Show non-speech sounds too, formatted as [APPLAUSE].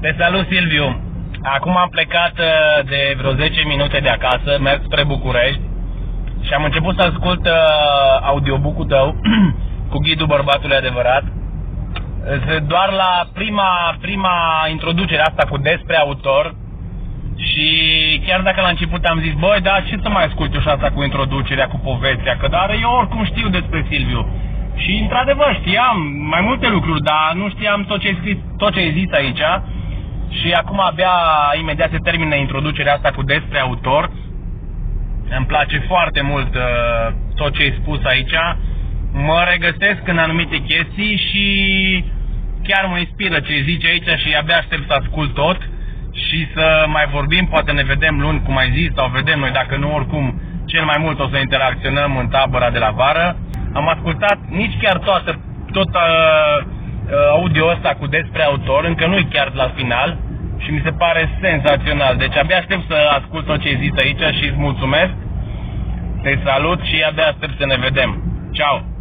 Te salut, Silviu. Acum am plecat uh, de vreo 10 minute de acasă, merg spre București și am început să ascult uh, audiobook-ul tău [CLEARS THROAT] cu ghidul bărbatului adevărat. Uh, Doar la prima, prima introducere asta cu despre autor și chiar dacă la început am zis, băi, da, ce să mai ascult eu și asta cu introducerea, cu povestea, că dar eu oricum știu despre Silviu. Și într-adevăr știam mai multe lucruri, dar nu știam tot ce ai scris, tot ce ai zis aici. Și acum abia imediat se termină introducerea asta cu despre autor. Îmi place foarte mult uh, tot ce ai spus aici. Mă regăsesc în anumite chestii și chiar mă inspiră ce zici aici și abia aștept să ascult tot și să mai vorbim, poate ne vedem luni, cum ai zis, sau vedem noi, dacă nu, oricum, cel mai mult o să interacționăm în tabăra de la vară. Am ascultat nici chiar toată, tot uh, uh, audio ăsta cu despre autor, încă nu-i chiar la final și mi se pare senzațional. Deci abia aștept să ascult tot ce ai zis aici și îți mulțumesc. Te salut și abia aștept să ne vedem. Ciao!